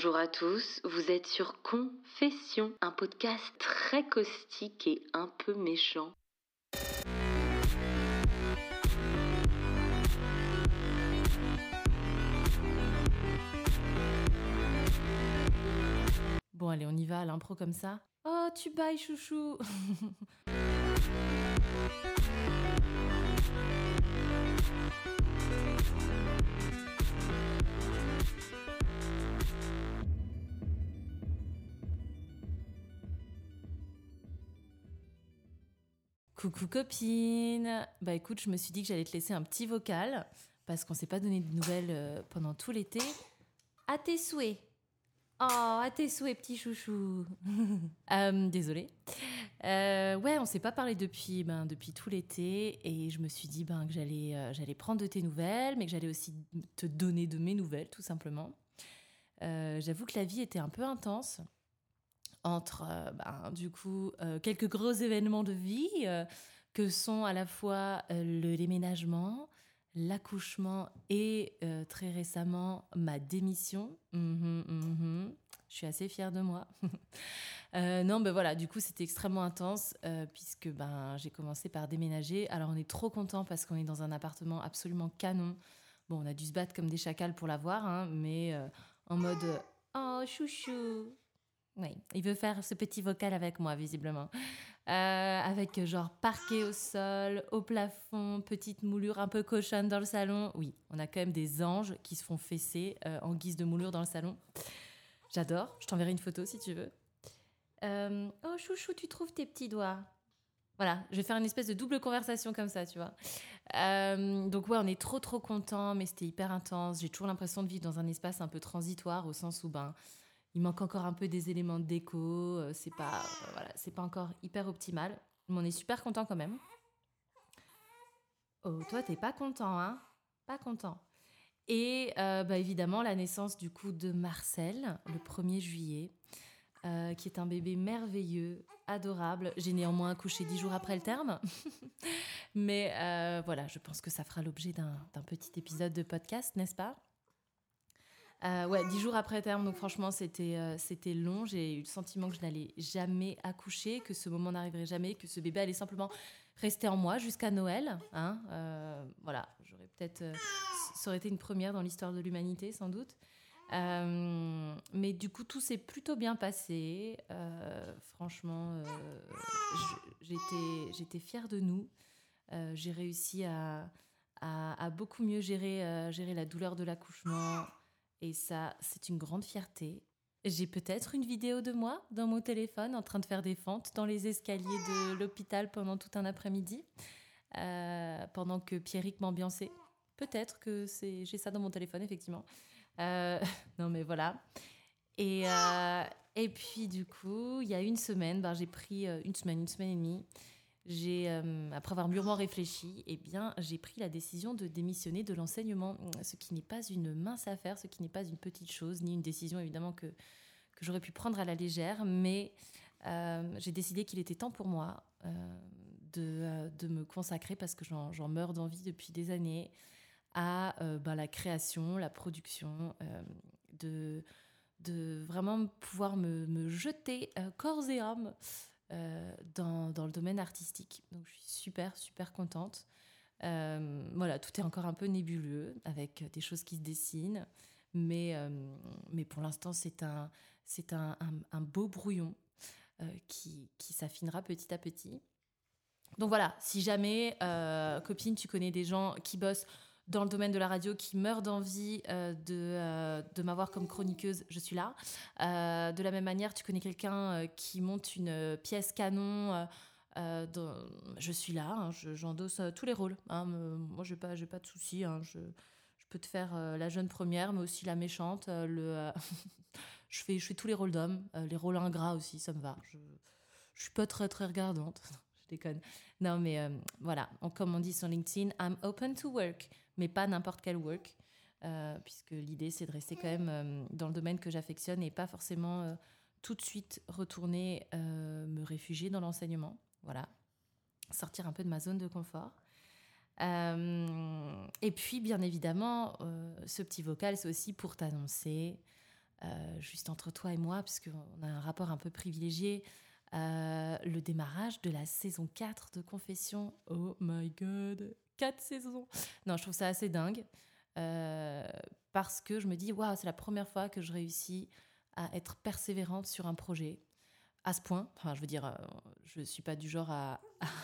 Bonjour à tous, vous êtes sur Confession, un podcast très caustique et un peu méchant. Bon allez, on y va l'impro comme ça. Oh, tu bailles chouchou Coucou copine Bah écoute, je me suis dit que j'allais te laisser un petit vocal parce qu'on s'est pas donné de nouvelles euh, pendant tout l'été. À tes souhaits Oh, à tes souhaits, petit chouchou euh, Désolée. Euh, ouais, on s'est pas parlé depuis, ben, depuis tout l'été et je me suis dit ben, que j'allais, j'allais prendre de tes nouvelles, mais que j'allais aussi te donner de mes nouvelles, tout simplement. j'avoue que la vie était un peu intense entre euh, ben, du coup euh, quelques gros événements de vie euh, que sont à la fois le déménagement, l'accouchement et très récemment ma démission. Mhm, mhm. Je suis assez fière de moi. non, ben voilà, du coup c'était extrêmement intense puisque ben j'ai commencé par déménager. Alors on est trop content parce qu'on est dans un appartement absolument canon. Bon, on a dû se battre comme des chacals pour l'avoir, hein, mais en mode oh chouchou, oui, il veut faire ce petit vocal avec moi, visiblement. Euh, avec genre parquet au sol, au plafond, petite moulure un peu cochonne dans le salon. Oui, on a quand même des anges qui se font fesser euh, en guise de moulure dans le salon. J'adore, je t'enverrai une photo si tu veux. Euh, oh chouchou, tu trouves tes petits doigts voilà, je vais faire une espèce de double conversation comme ça, tu vois. donc ouais, on est trop trop content, mais c'était hyper intense. J'ai toujours l'impression de vivre dans un espace un peu transitoire, au sens où ben il manque encore un peu des éléments de déco. Euh, c'est pas, euh, voilà, c'est pas encore hyper optimal. Mais on est super content quand même. Oh, toi, t'es pas content, hein Pas content. Et euh, bah, évidemment, la naissance du coup de Marcel, le 1er juillet, qui est un bébé merveilleux, adorable. J'ai néanmoins accouché dix jours après le terme. Mais voilà, je pense que ça fera l'objet d'un petit épisode de podcast, n'est-ce pas? Euh, ouais, dix jours après terme, donc franchement, c'était euh, c'était long. J'ai eu le sentiment que je n'allais jamais accoucher, que ce moment n'arriverait jamais, que ce bébé allait simplement rester en moi jusqu'à Noël. Hein. Euh, voilà, j'aurais peut-être. ça aurait été une première dans l'histoire de l'humanité, sans doute. mais du coup, tout s'est plutôt bien passé. franchement, j'étais j'étais fière de nous. J'ai réussi à, à, à, beaucoup mieux gérer, gérer la douleur de l'accouchement et ça, c'est une grande fierté. J'ai peut-être une vidéo de moi dans mon téléphone en train de faire des fentes dans les escaliers de l'hôpital pendant tout un après-midi, euh, pendant que Pierrick m'ambiançait. Peut-être que c'est, j'ai ça dans mon téléphone, effectivement. Euh, non, mais voilà. Et, euh, et puis, du coup, il y a une semaine, ben, j'ai pris une semaine, une semaine et demie euh, après avoir mûrement réfléchi, eh bien, j'ai pris la décision de démissionner de l'enseignement, ce qui n'est pas une mince affaire, ce qui n'est pas une petite chose, ni une décision évidemment que, que j'aurais pu prendre à la légère, mais euh, j'ai décidé qu'il était temps pour moi euh, de, de, me consacrer, parce que j'en, meurs d'envie depuis des années, à ben, la création, la production, de, de vraiment pouvoir me, me jeter corps et âme dans, dans, le domaine artistique. Donc je suis super, super contente. Euh, voilà, tout est encore un peu nébuleux avec des choses qui se dessinent, mais, euh, mais pour l'instant c'est un, c'est un, un, beau brouillon qui, qui s'affinera petit à petit. Donc voilà, si jamais, copine, tu connais des gens qui bossent dans le domaine de la radio qui meurt d'envie euh, de, euh, de m'avoir comme chroniqueuse, je suis là. Euh, de la même manière, tu connais quelqu'un qui monte une pièce canon. je suis là, hein, j'endosse tous les rôles. Hein, moi, je n'ai pas, pas de soucis. Hein, je, je, peux te faire la jeune première, mais aussi la méchante. le, je, fais, je fais tous les rôles d'homme, les rôles ingrats aussi, ça me va. Je ne suis pas très, très regardante. je déconne. Non, mais voilà, comme on dit sur LinkedIn, I'm open to work mais pas n'importe quel work, euh, puisque l'idée c'est de rester quand même euh, dans le domaine que j'affectionne et pas forcément euh, tout de suite retourner me réfugier dans l'enseignement. Voilà, sortir un peu de ma zone de confort. et puis, bien évidemment, ce petit vocal, c'est aussi pour t'annoncer juste entre toi et moi, puisqu'on a un rapport un peu privilégié, le démarrage de la saison 4 de Confession. Oh my god, 4 saisons Non, je trouve ça assez dingue. parce que je me dis, waouh, c'est la première fois que je réussis à être persévérante sur un projet à ce point. Enfin, je veux dire, je ne suis pas du genre à,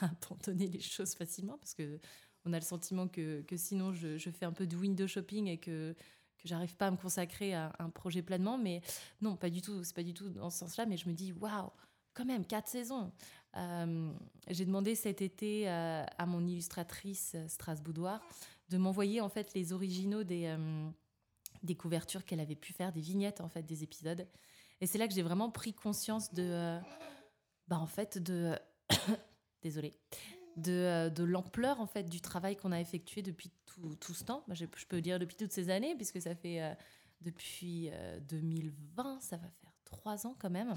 abandonner les choses facilement parce que on a le sentiment que, que sinon je, je, fais un peu de window shopping et que, que j'arrive pas à me consacrer à un projet pleinement. Mais non, pas du tout. C'est pas du tout dans ce sens-là. Mais je me dis, waouh, quand même, quatre saisons. Euh, j'ai demandé cet été euh, à mon illustratrice euh, strasboudoire de m'envoyer en fait les originaux des, couvertures qu'elle avait pu faire, des vignettes en fait des épisodes. Et c'est là que j'ai vraiment pris conscience de, bah en fait de, désolée, de, l'ampleur en fait du travail qu'on a effectué depuis tout, tout ce temps. je, je, peux dire depuis toutes ces années puisque ça fait depuis 2020, ça va faire trois ans quand même.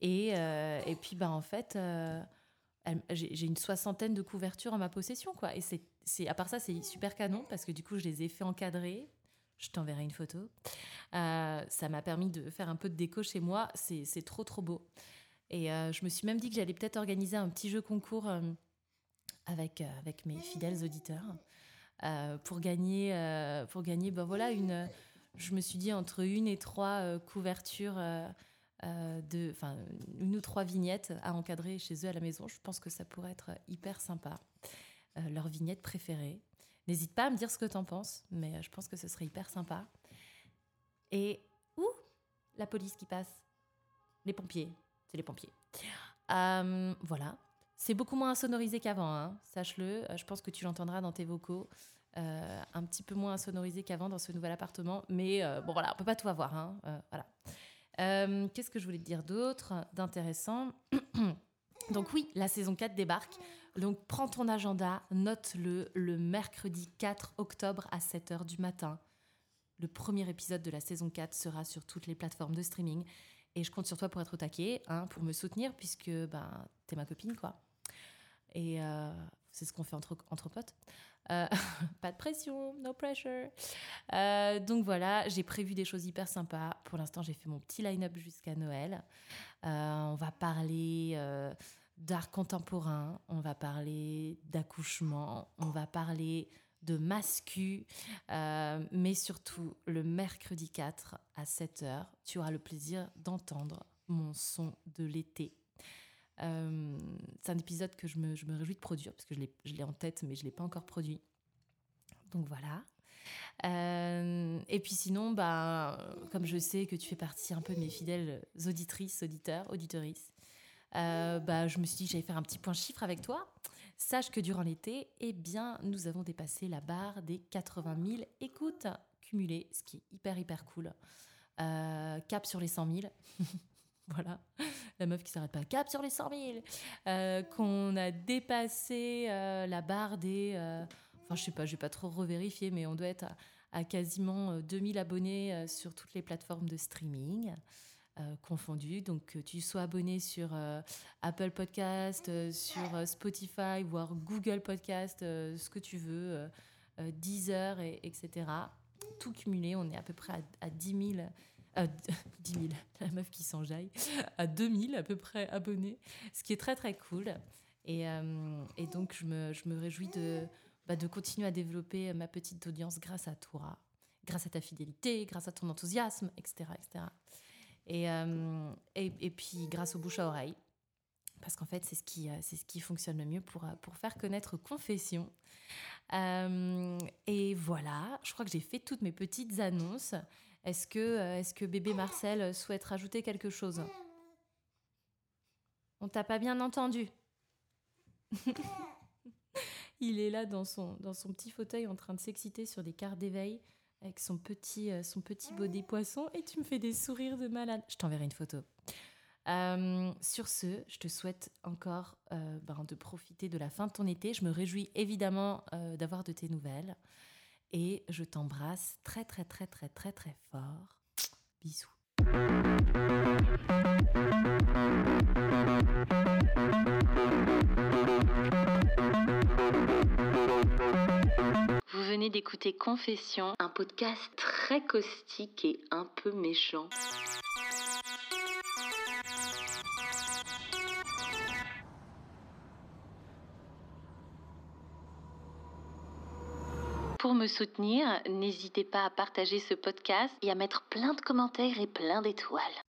Et, euh, et puis, bah, en fait, euh, j'ai une soixantaine de couvertures en ma possession. Quoi. Et c'est, à part ça, c'est super canon parce que du coup, je les ai fait encadrer. Je t'enverrai une photo. Euh, ça m'a permis de faire un peu de déco chez moi. C'est, trop, trop beau. Et je me suis même dit que j'allais peut-être organiser un petit jeu concours avec, avec mes fidèles auditeurs pour gagner, pour gagner ben voilà, une, je me suis dit entre une et trois couvertures de, enfin, une ou trois vignettes à encadrer chez eux à la maison. Je pense que ça pourrait être hyper sympa. Euh, leur vignette préférée. N'hésite pas à me dire ce que tu en penses, mais je pense que ce serait hyper sympa. Et où la police qui passe? Les pompiers. C'est les pompiers. Euh, voilà. C'est beaucoup moins insonorisé qu'avant, hein, sache-le. Je pense que tu l'entendras dans tes vocaux. un petit peu moins insonorisé qu'avant dans ce nouvel appartement. Mais bon, voilà, on peut pas tout avoir. Hein, voilà. Euh, qu'est-ce que je voulais te dire d'autre d'intéressant Donc oui, la saison 4 débarque. Donc prends ton agenda, note-le le mercredi 4 octobre à 7h du matin. Le premier épisode de la saison 4 sera sur toutes les plateformes de streaming. Et je compte sur toi pour être au taquet, hein, pour me soutenir, puisque ben, t'es ma copine, quoi. Et euh, c'est ce qu'on fait entre, potes. Euh, pas de pression, no pressure. Euh, donc voilà, j'ai prévu des choses hyper sympas. Pour l'instant, j'ai fait mon petit line-up jusqu'à Noël. On va parler d'art contemporain, on va parler d'accouchement, on va parler de mascu, mais surtout le mercredi 4 à 7h, tu auras le plaisir d'entendre mon son de l'été euh, c'est un épisode que je me, réjouis de produire parce que je l'ai en tête, mais je ne l'ai pas encore produit. Donc voilà. Euh, et puis sinon, bah, comme je sais que tu fais partie un peu de mes fidèles auditrices, auditeurs, auditorices, euh, bah, je me suis dit que j'allais faire un petit point chiffre avec toi. Sache que durant l'été, eh bien, nous avons dépassé la barre des 80 000 écoutes cumulées, ce qui est hyper, hyper cool. cap sur les 100 000. voilà, la meuf qui s'arrête pas, cap sur les 100 000, euh, qu'on a dépassé euh, la barre des, euh, enfin je sais pas, je vais pas trop revérifier, mais on doit être à, quasiment 2000 abonnés sur toutes les plateformes de streaming. confondues. Donc, que tu sois abonné sur Apple Podcast, sur Spotify, voire Google Podcast, ce que tu veux, Deezer, et, etc. Tout cumulé, on est à peu près à, à 10 000 à 10 000, la meuf qui s'enjaille, à 2000 à peu près abonnés, ce qui est très très cool. Et, euh, et donc je me, je me réjouis de, bah, de continuer à développer ma petite audience grâce à toi, grâce à ta fidélité, grâce à ton enthousiasme, etc. etc. Et, euh, et, et, puis grâce au bouche à oreille, parce qu'en fait c'est ce, qui, euh, c'est ce qui fonctionne le mieux pour, pour faire connaître Confession. et voilà, je crois que j'ai fait toutes mes petites annonces. Est-ce que, euh, est que bébé Marcel souhaite rajouter quelque chose? On t'a pas bien entendu. Il est là dans son, dans son petit fauteuil en train de s'exciter sur des quarts d'éveil avec son petit, euh, son petit baudet poisson et tu me fais des sourires de malade. Je t'enverrai une photo. Euh, sur ce, je te souhaite encore ben, de profiter de la fin de ton été. Je me réjouis évidemment d'avoir de tes nouvelles et je t'embrasse très très très très très très fort. Bisous. Vous venez d'écouter Confession, un podcast très caustique et un peu méchant. Pour me soutenir, n'hésitez pas à partager ce podcast et à mettre plein de commentaires et plein d'étoiles.